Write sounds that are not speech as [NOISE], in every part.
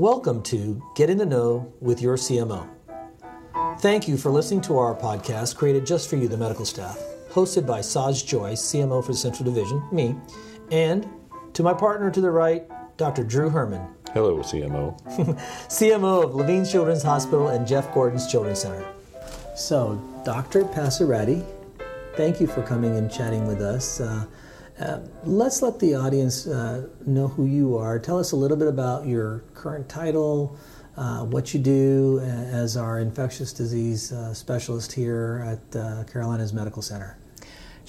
Welcome to Get in the Know with your CMO. Thank you for listening to our podcast created just for you, the medical staff, hosted by Saj Joyce, CMO for the Central Division, me, and to my partner to the right, Dr. Drew Herman, Hello, CMO. [LAUGHS] CMO of Levine Children's Hospital and Jeff Gordon's Children's Center. So, Dr. Passaretti, thank you for coming and chatting with us. Uh, uh, let's let the audience uh, know who you are. Tell us a little bit about your current title, uh, what you do as our infectious disease uh, specialist here at uh, Carolinas Medical Center.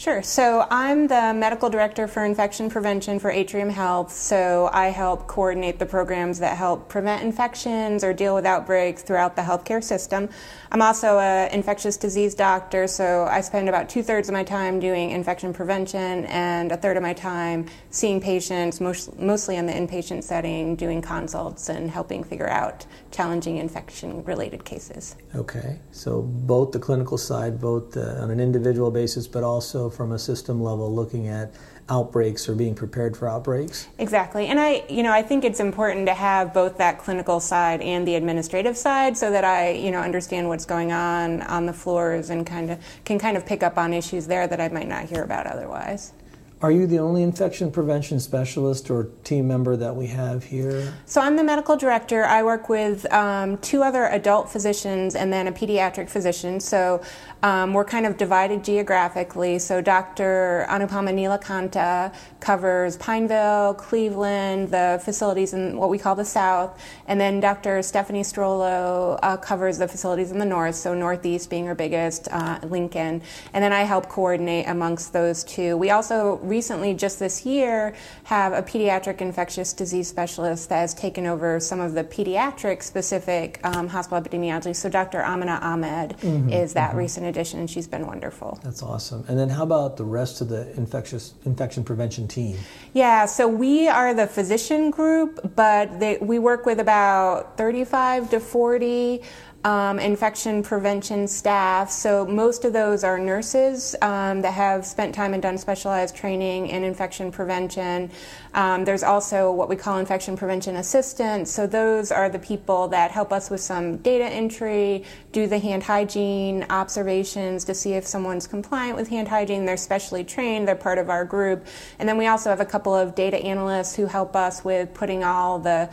Sure. So I'm the medical director for infection prevention for Atrium Health. So I help coordinate the programs that help prevent infections or deal with outbreaks throughout the healthcare system. I'm also an infectious disease doctor, so I spend about two thirds of my time doing infection prevention and a third of my time seeing patients, most, mostly in the inpatient setting, doing consults and helping figure out challenging infection related cases. Okay. So both the clinical side, both uh, on an individual basis, but also from a system level, looking at outbreaks or being prepared for outbreaks. Exactly. And I, you know, I think it's important to have both that clinical side and the administrative side so that I, you know, understand what's going on on the floors and kind of can kind of pick up on issues there that I might not hear about otherwise. Are you the only infection prevention specialist or team member that we have here? So I'm the medical director. I work with um, two other adult physicians and then a pediatric physician. So um, we're kind of divided geographically. So Dr. Anupama Nilakanta covers Pineville, Cleveland, the facilities in what we call the South, and then Dr. Stephanie Strollo uh, covers the facilities in the North. So Northeast being our biggest, uh, Lincoln, and then I help coordinate amongst those two. We also recently, just this year, have a pediatric infectious disease specialist that has taken over some of the pediatric specific um, hospital epidemiology. So Dr. Amina Ahmed mm-hmm, is that mm-hmm. recent addition, and she's been wonderful. That's awesome. And then how about the rest of the infectious infection prevention team? Yeah, so we are the physician group, but they, we work with about 35 to 40 um, infection prevention staff. So most of those are nurses um, that have spent time and done specialized training in infection prevention. Um, there's also what we call infection prevention assistants. So those are the people that help us with some data entry, do the hand hygiene observations to see if someone's compliant with hand hygiene. They're specially trained. They're part of our group. And then we also have a couple of data analysts who help us with putting all the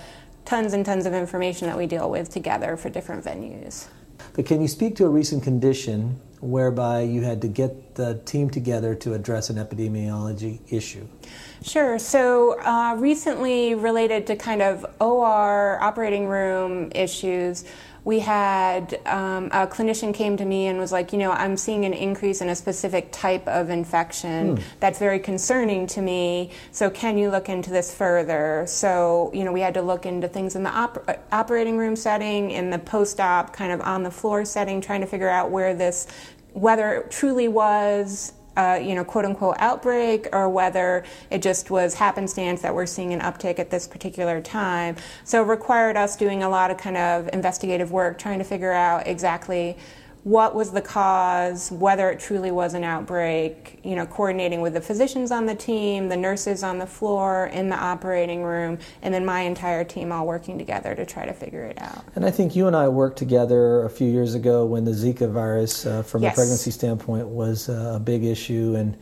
tons and tons of information that we deal with together for different venues. But can you speak to a recent condition whereby you had to get the team together to address an epidemiology issue? Sure. So, uh, recently, related to kind of OR operating room issues, we had um, a clinician came to me and was like, you know, I'm seeing an increase in a specific type of infection mm. that's very concerning to me. So can you look into this further? So you know, we had to look into things in the op- operating room setting, in the post-op kind of on the floor setting, trying to figure out where this whether it truly was uh, you know, quote unquote outbreak or whether it just was happenstance that we're seeing an uptick at this particular time. So it required us doing a lot of kind of investigative work, trying to figure out exactly what was the cause, whether it truly was an outbreak, you know, coordinating with the physicians on the team, the nurses on the floor, in the operating room, and then my entire team all working together to try to figure it out. And I think you and I worked together a few years ago when the Zika virus, uh, from yes. a pregnancy standpoint, was uh, a big issue and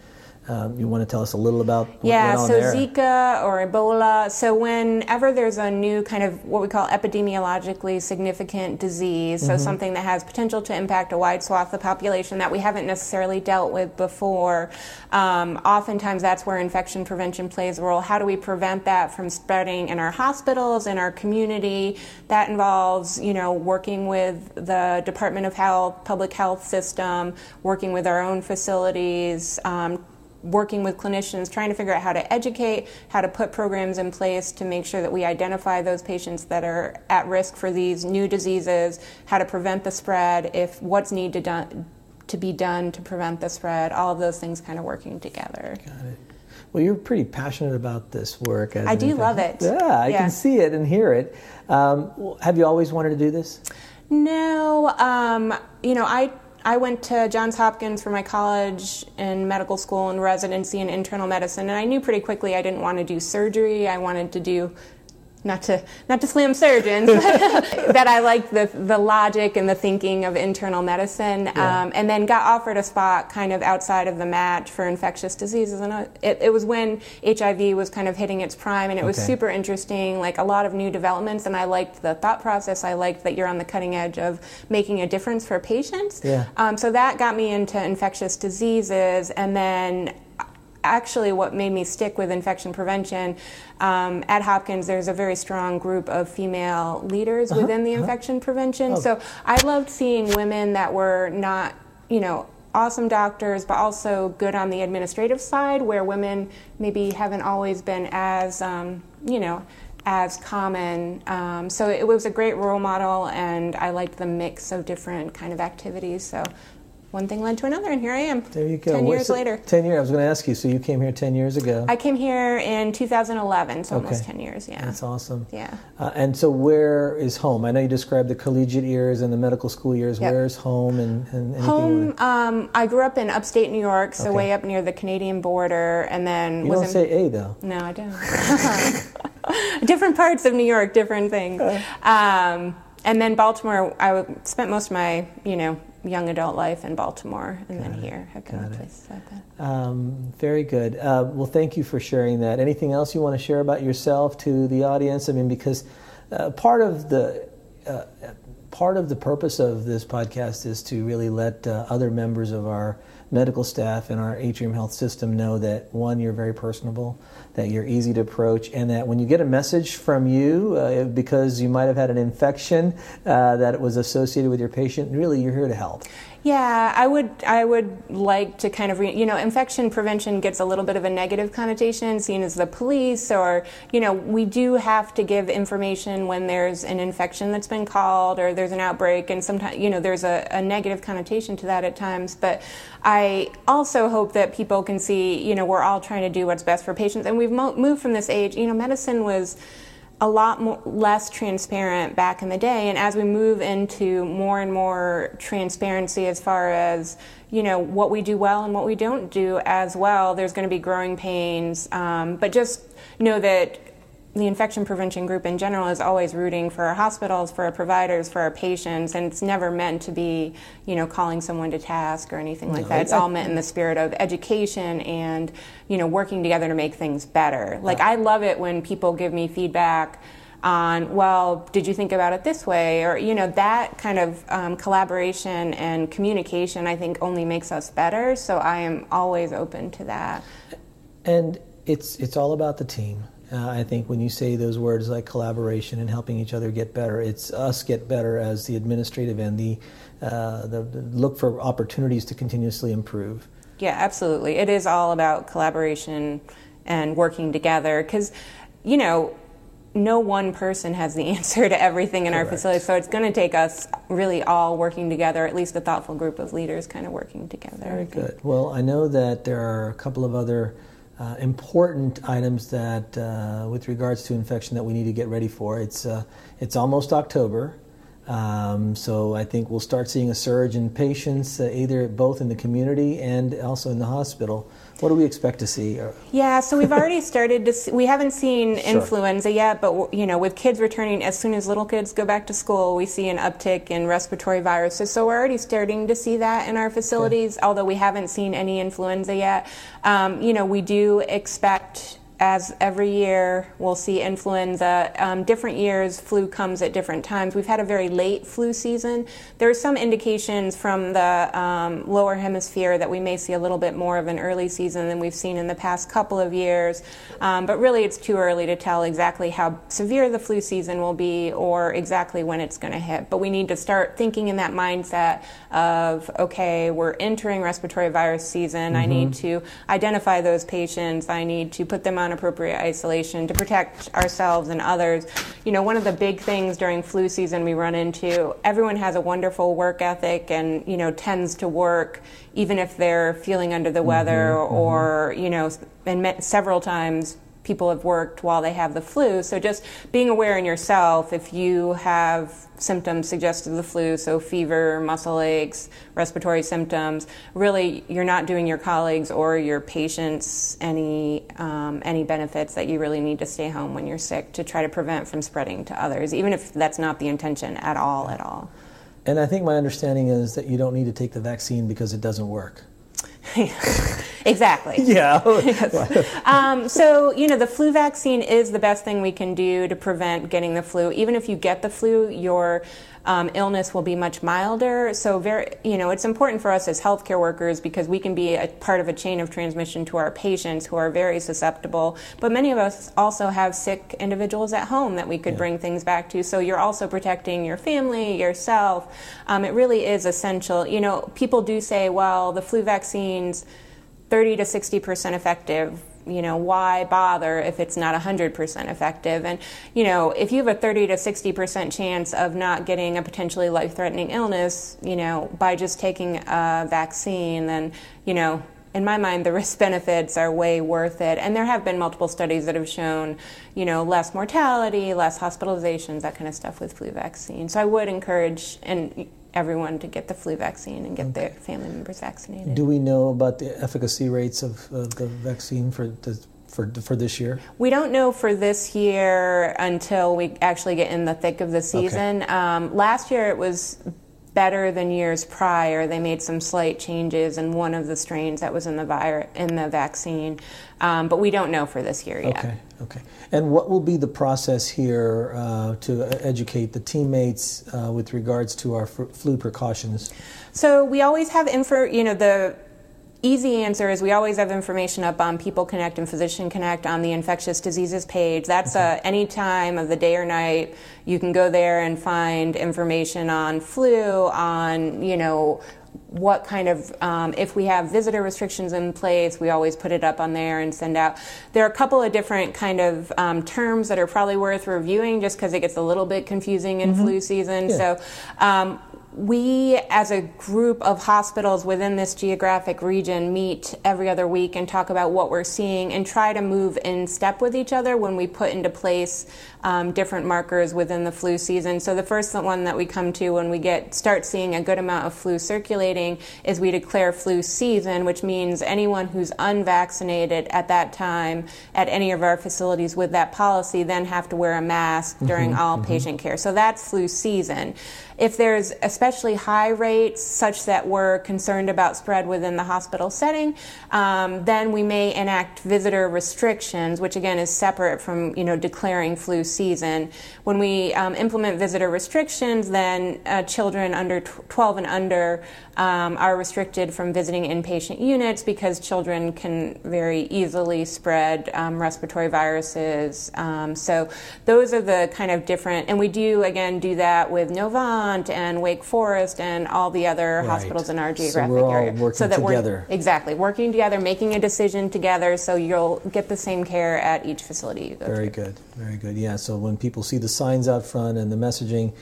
um, you want to tell us a little about what yeah, so there? Zika or Ebola. So whenever there's a new kind of what we call epidemiologically significant disease, so mm-hmm. something that has potential to impact a wide swath of the population that we haven't necessarily dealt with before, um, oftentimes that's where infection prevention plays a role. How do we prevent that from spreading in our hospitals, in our community? That involves, you know, working with the Department of Health, public health system, working with our own facilities. Um, working with clinicians, trying to figure out how to educate, how to put programs in place to make sure that we identify those patients that are at risk for these new diseases, how to prevent the spread, if what's needed to, to be done to prevent the spread, all of those things kind of working together. Got it. Well, you're pretty passionate about this work. I do love it. Yeah, I yeah. can see it and hear it. Um, have you always wanted to do this? No. Um, you know, I I went to Johns Hopkins for my college and medical school and residency in internal medicine, and I knew pretty quickly I didn't want to do surgery. I wanted to do not to not to slam surgeons, [LAUGHS] that I liked the the logic and the thinking of internal medicine, yeah. um, and then got offered a spot kind of outside of the match for infectious diseases, and it, it was when HIV was kind of hitting its prime, and it was super interesting, like a lot of new developments, and I liked the thought process. I liked that you're on the cutting edge of making a difference for patients. Yeah. Um, so that got me into infectious diseases, and then actually what made me stick with infection prevention. Um, at Hopkins, there's a very strong group of female leaders uh-huh. within the uh-huh. infection prevention. Oh. So I loved seeing women that were not, you know, awesome doctors, but also good on the administrative side, where women maybe haven't always been as, um, you know, as common. Um, so it was a great role model, and I liked the mix of different kind of activities. So one thing led to another, and here I am. There you go. Ten years later. Ten years. I was going to ask you. So you came here ten years ago. I came here in 2011, so okay. almost ten years. Yeah. That's awesome. Yeah. Uh, and so, where is home? I know you described the collegiate years and the medical school years. Yep. Where's home and, and home? Um, I grew up in upstate New York, so okay. way up near the Canadian border, and then you was don't in, say A though. No, I don't. [LAUGHS] different parts of New York, different things. Uh. Um, and then Baltimore, I spent most of my, you know, young adult life in Baltimore and Got then it. here have been the places I've been. Um, very good. Uh, well, thank you for sharing that. Anything else you want to share about yourself to the audience? I mean, because uh, part of the uh, part of the purpose of this podcast is to really let uh, other members of our medical staff and our atrium health system know that one, you're very personable, that you're easy to approach, and that when you get a message from you uh, because you might have had an infection uh, that was associated with your patient, really you're here to help. Yeah, I would I would like to kind of re, you know infection prevention gets a little bit of a negative connotation, seen as the police, or you know we do have to give information when there's an infection that's been called or there's an outbreak, and sometimes you know there's a, a negative connotation to that at times. But I also hope that people can see you know we're all trying to do what's best for patients, and we've mo- moved from this age. You know, medicine was a lot more, less transparent back in the day. And as we move into more and more transparency as far as you know what we do well and what we don't do as well there's going to be growing pains. Um, but just know that the infection prevention group in general is always rooting for our hospitals, for our providers, for our patients, and it's never meant to be, you know, calling someone to task or anything like no, that. It's I, all meant in the spirit of education and, you know, working together to make things better. Like, I love it when people give me feedback on, well, did you think about it this way? Or, you know, that kind of um, collaboration and communication, I think, only makes us better. So I am always open to that. And it's, it's all about the team uh, I think when you say those words like collaboration and helping each other get better, it's us get better as the administrative end, the, uh, the, the look for opportunities to continuously improve. Yeah, absolutely. It is all about collaboration and working together because, you know, no one person has the [LAUGHS] answer to everything in Correct. our facility. So it's going to take us really all working together, at least a thoughtful group of leaders kind of working together. Very good. Well, I know that there are a couple of other uh, important items that, uh, with regards to infection, that we need to get ready for. It's uh, it's almost October, um, so I think we'll start seeing a surge in patients, uh, either both in the community and also in the hospital. What do we expect to see? Yeah, so we've already started to. See, we haven't seen sure. influenza yet, but you know, with kids returning, as soon as little kids go back to school, we see an uptick in respiratory viruses. So we're already starting to see that in our facilities, okay. although we haven't seen any influenza yet. Um, you know, we do expect as every year we'll see influenza. Um, different years, flu comes at different times. We've had a very late flu season. There are some indications from the um, lower hemisphere that we may see a little bit more of an early season than we've seen in the past couple of years. Um, but really, it's too early to tell exactly how severe the flu season will be or exactly when it's going to hit. But we need to start thinking in that mindset of okay, we're entering respiratory virus season. Mm-hmm. I need to identify those patients. I need to put them on appropriate isolation to protect ourselves and others. You know, one of the big things during flu season we run into, everyone has a wonderful work ethic and, you know, tends to work even if they're feeling under the weather mm-hmm, or, mm-hmm. you know, and several times people have worked while they have the flu. So just being aware in yourself if you have symptoms suggestive of the flu, so fever, muscle aches, respiratory symptoms, really you're not doing your colleagues or your patients any um, any benefits that you really need to stay home when you're sick to try to prevent from spreading to others, even if that's not the intention at all at all. And I think my understanding is that you don't need to take the vaccine because it doesn't work. [LAUGHS] exactly. [LAUGHS] Yeah. [LAUGHS] yes. um, so, you know, the flu vaccine is the best thing we can do to prevent getting the flu. Even if you get the flu, your um, illness will be much milder. So, very, you know, it's important for us as healthcare workers because we can be a part of a chain of transmission to our patients who are very susceptible. But many of us also have sick individuals at home that we could yeah. bring things back to. So, you're also protecting your family, yourself. Um, it really is essential. You know, people do say, well, the flu vaccines 30 to 60 percent effective you know why bother if it's not 100% effective? And you know if you have a 30 to 60% chance of not getting a potentially life-threatening illness you know by just taking a vaccine then you know in my mind the [LAUGHS] risk benefits are way worth it. And there have been multiple studies that have shown you know less mortality less hospitalizations that kind of stuff with flu vaccine. So i would encourage and everyone to get the flu vaccine and get okay. their family members vaccinated. Do we know about the efficacy rates of, of the vaccine for the for, for this year? We don't know for this year until we actually get in the thick of the season. Okay. Um, last year it was better than years prior. They made some slight changes in one of the strains that was in the vir- in the vaccine, um, but we don't know for this year yet. Okay, okay. And what will be the process here uh, to educate the teammates uh, with regards to our f- flu precautions? So we always have info. You know the easy answer is we always have information up on People Connect and Physician Connect on the infectious diseases page. That's uh, any time of the day or night. You can go there and find information on flu, on, you know, what kind of um, if we have visitor restrictions in place we always put it up on there and send out there are a couple of different kind of um, terms that are probably worth reviewing just because it gets a little bit confusing in mm-hmm. flu season yeah. so um, we, as a group of hospitals within this geographic region, meet every other week and talk about what we're seeing and try to move in step with each other when we put into place um, different markers within the flu season. So the first one that we come to when we get start seeing a good amount of flu circulating is we declare flu season, which means anyone who's unvaccinated at that time at any of our facilities with that policy then have to wear a mask during mm-hmm, all mm-hmm. patient care. So that's flu season. If there's especially high rates such that we're concerned about spread within the hospital setting, um, then we may enact visitor restrictions, which again is separate from you know declaring flu season. When we um, implement visitor restrictions, then uh, children under 12 and under um, are restricted from visiting inpatient units because children can very easily spread um, respiratory viruses. Um, so those are the kind of different, and we do again do that with Novant and Wake Forest and all the other right. hospitals in our geographic so we're all area. Working so that together. we're exactly working together, making a decision together, so you'll get the same care at each facility you go Very to. good, very good. Yeah. So when people see the signs out front and the messaging,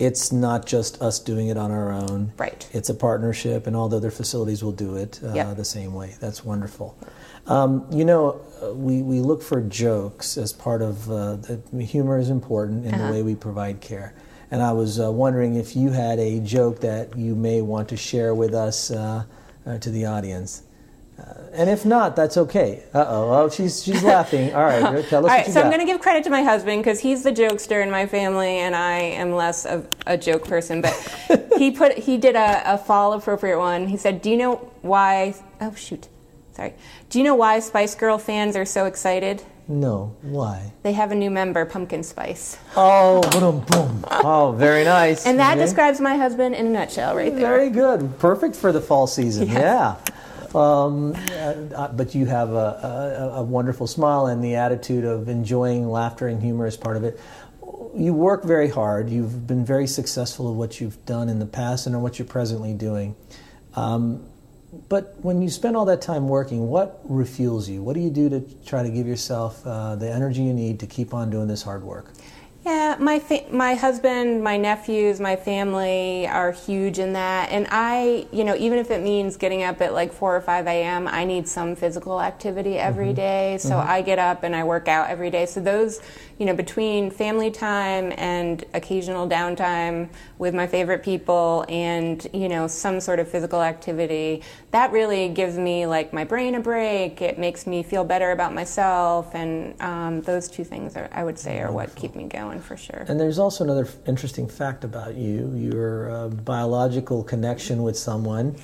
it's not just us doing it on our own. Right. It's a partnership, and all the other facilities will do it uh, yep. the same way. That's wonderful. Um, you know, uh, we, we look for jokes as part of uh, the humor is important in uh-huh. the way we provide care and I was uh, wondering if you had a joke that you may want to share with us uh, uh, to the audience. Uh, and if not, that's okay. Uh oh. Oh, she's she's laughing. All right, [LAUGHS] tell us. All right, so got. I'm going to give credit to my husband because he's the jokester in my family, and I am less of a joke person. But [LAUGHS] he put he did a, a fall appropriate one. He said, "Do you know why?" Oh shoot, sorry. Do you know why Spice Girl fans are so excited? No. Why? They have a new member, Pumpkin Spice. Oh, boom, boom. Oh, very nice. And that okay. describes my husband in a nutshell, right there. Very good. Perfect for the fall season. Yes. Yeah. Um, uh, but you have a, a, a, wonderful smile and the attitude of enjoying laughter and humor as part of it. You work very hard. You've been very successful at what you've done in the past and what you're presently doing. Um, but when you spend all that time working, what refuels you? What do you do to try to give yourself uh, the energy you need to keep on doing this hard work? Yeah, my fa- my husband, my nephews, my family are huge in that, and I, you know, even if it means getting up at like four or five a.m., I need some physical activity every mm-hmm. day. So mm-hmm. I get up and I work out every day. So those you know, between family time and occasional downtime with my favorite people and, you know, some sort of physical activity, that really gives me like my brain a break. It makes me feel better about myself. And um, those two things, are, I would say, are what keep me going for sure. And there's also another interesting fact about you your biological connection with someone.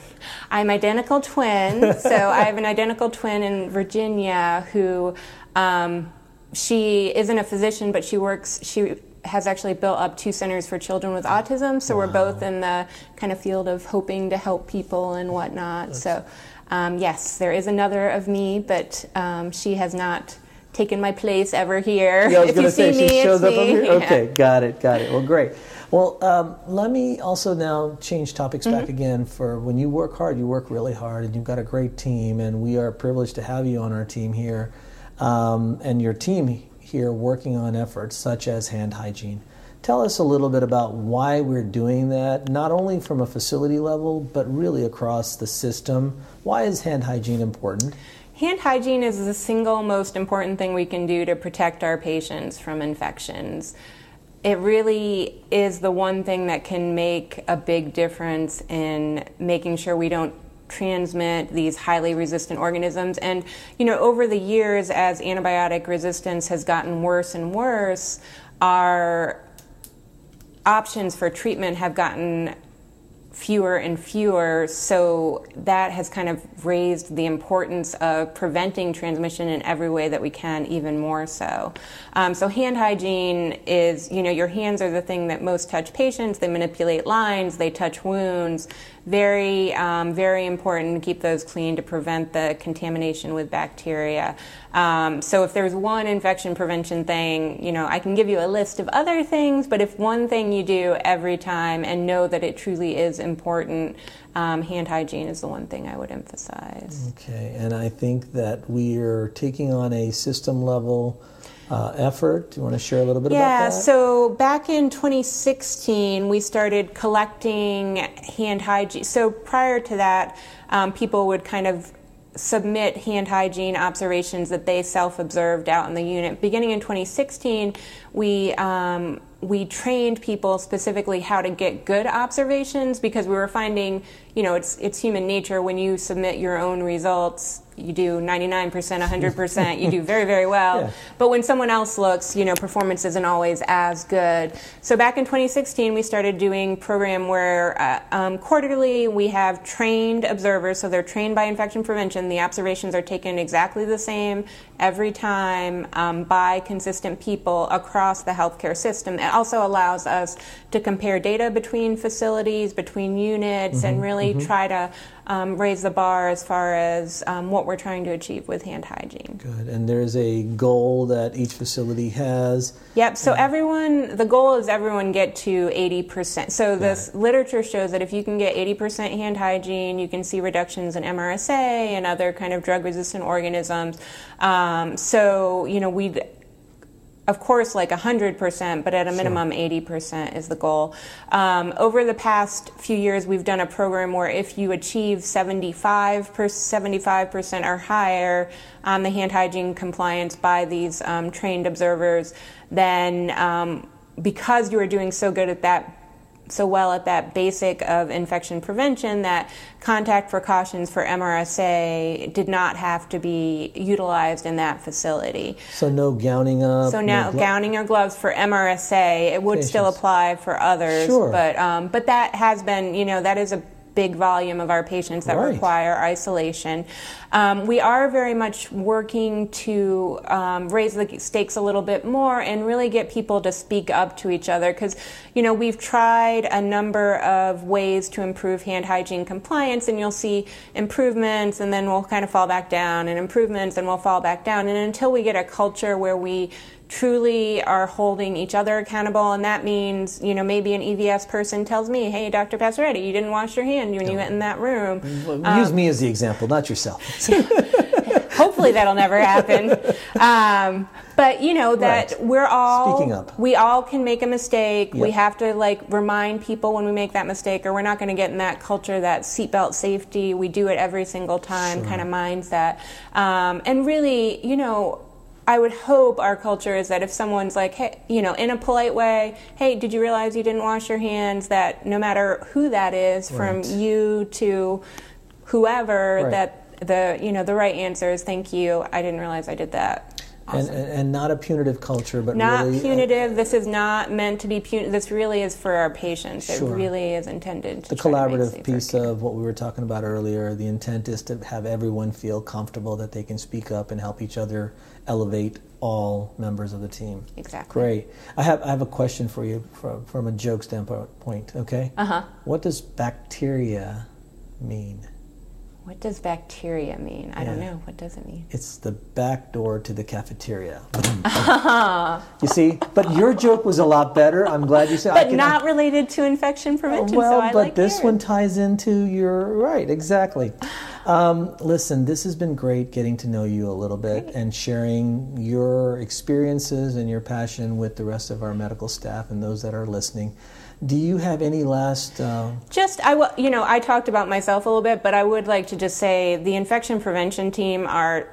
I'm identical twin. [LAUGHS] so I have an identical twin in Virginia who. Um, she isn't a physician, but she works. She has actually built up two centers for children with autism. So wow. we're both in the kind of field of hoping to help people and whatnot. That's... So um, yes, there is another of me, but um, she has not taken my place ever here. Yeah, I was going to say she me, shows up over here. [LAUGHS] Okay, got it, got it. Well, great. Well, um, let me also now change topics mm-hmm. back again. For when you work hard, you work really hard, and you've got a great team, and we are privileged to have you on our team here um, and your team here working on efforts such as hand hygiene. Tell us a little bit about why we're doing that, not only from a facility level, but really across the system. Why is hand hygiene important? Hand hygiene is the single most important thing we can do to protect our patients from infections. It really is the one thing that can make a big difference in making sure we don't transmit these highly resistant organisms. And, you know, over the years, as antibiotic resistance has gotten worse and worse, our options for treatment have gotten fewer and fewer. So that has kind of raised the importance of preventing transmission in every way that we can, even more so. Um, so hand hygiene is, you know, your hands are the thing that most touch patients. They manipulate lines, they touch wounds. Very, um, very important to keep those clean to prevent the contamination with bacteria. Um, so if there's one infection prevention thing, you know, I can give you a list of other things, but if one thing you do every time and know that it truly is important, um, hand hygiene is the one thing I would emphasize. Okay, and I think that we are taking on a system level uh, effort. Do you want to share a little bit yeah, about that? Yeah, so back in 2016, we started collecting hand hygiene. So prior to that, um, people would kind of submit hand hygiene observations that they self observed out in the unit. Beginning in 2016, we um, we trained people specifically how to get good observations because we were finding, you know, it's it's human nature when you submit your own results you do 99%, 100%, you do [LAUGHS] very, very well. Yeah. But when someone else looks, you know, performance isn't always as good. So back in 2016, we started doing program where uh, um, quarterly we have trained observers, so they're trained by infection prevention. The observations are taken exactly the same every time um, by consistent people across the healthcare system. It also allows us to compare data between facilities, between units, mm-hmm, and really mm-hmm. try to um, raise the bar as far as um, what we're trying to achieve with hand hygiene. Good. And there's a goal that each facility has. Yep. So everyone, the goal is everyone get to 80%. So this literature shows that if you can get 80% hand hygiene, you can see reductions in MRSA and other kind of drug-resistant organisms. Um, so you know we of course, like 100%, but at a minimum, sure. 80% is the goal. Um, over the past few years, we've done a program where if you achieve 75 75% or higher on the hand hygiene compliance by these um, trained observers, then um, because you are doing so good at that so well at that basic of infection prevention that contact precautions for MRSA did not have to be utilized in that facility. So no gowning up. So now no glo- gowning or gloves for MRSA. It would Patients. still apply for others, sure. but um, but that has been you know that is a big volume of our patients that right. require isolation. Um, we are very much working to um, raise the stakes a little bit more and really get people to speak up to each other because, you know, we've tried a number of ways to improve hand hygiene compliance, and you'll see improvements, and then we'll kind of fall back down, and improvements, and we'll fall back down. And until we get a culture where we truly are holding each other accountable, and that means, you know, maybe an EVS person tells me, "Hey, Dr. Passaretti, you didn't wash your hand when you went in that room." Well, use um, me as the example, not yourself. [LAUGHS] hopefully that'll never happen. Um, but you know that Right. we're all Speaking up. we all can make a mistake. We have to like remind people when we make that mistake, or we're not going to get in that culture that seatbelt safety. We do it every single time kind of mindset. Um, and really, you know. I would hope our culture is that if someone's like, hey, you know, in a polite way, hey, did you realize you didn't wash your hands? That no matter who that is, from you to whoever, Right. that the you know the right answer is thank you. I didn't realize I did that. And, and, and not a punitive culture, but Not really uh, punitive. This is not meant to be punitive. This really is for our patients. Sure. It really is intended to the try to make collaborative piece care. of what we were talking about earlier. The intent is to have everyone feel comfortable that they can speak up and help each other elevate all members of the team. Exactly. Great. I have I have a question for you from from a joke standpoint. Okay. Uh huh. What does bacteria mean? What does bacteria mean? I don't know. What does it mean? It's the back door to the cafeteria. [LAUGHS] [LAUGHS] you see, but your joke was a lot better. I'm glad you said. I But can- not related to infection prevention. well, so I but like this yours. one ties into your right exactly. Um, listen, this has been great getting to know you a little bit and sharing your experiences and your passion with the rest of our medical staff and those that are listening. Do you have any last? Uh, Just I you know, I talked about myself a little bit, but I would like to just say the infection prevention team are.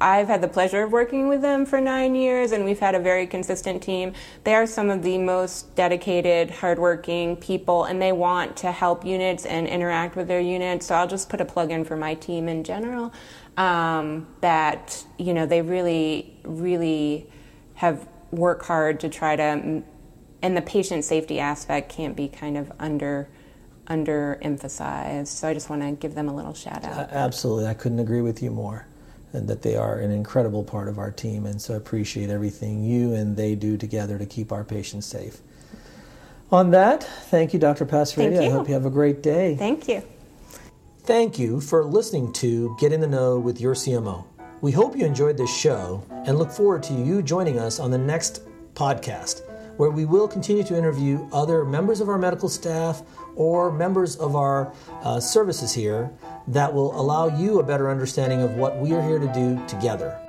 I've had the pleasure of working with them for nine years, and we've had a very consistent team. They are some of the most dedicated, hardworking people, and they want to help units and interact with their units. So I'll just put a plug in for my team in general. Um, that you know they really, really have worked hard to try to and the patient safety aspect can't be kind of under underemphasized. So I just want to give them a little shout out. absolutely, I couldn't agree with you more. And that they are an incredible part of our team, and so I appreciate everything you and they do together to keep our patients safe. On that, thank you, Dr. Thank I hope you have a great day. Thank you. Thank you for listening to Get in the Know with your CMO. We hope you enjoyed this show and look forward to you joining us on the next podcast, where we will continue to interview other members of our medical staff or members of our uh, services here that will allow you a better understanding of what we are here to do together.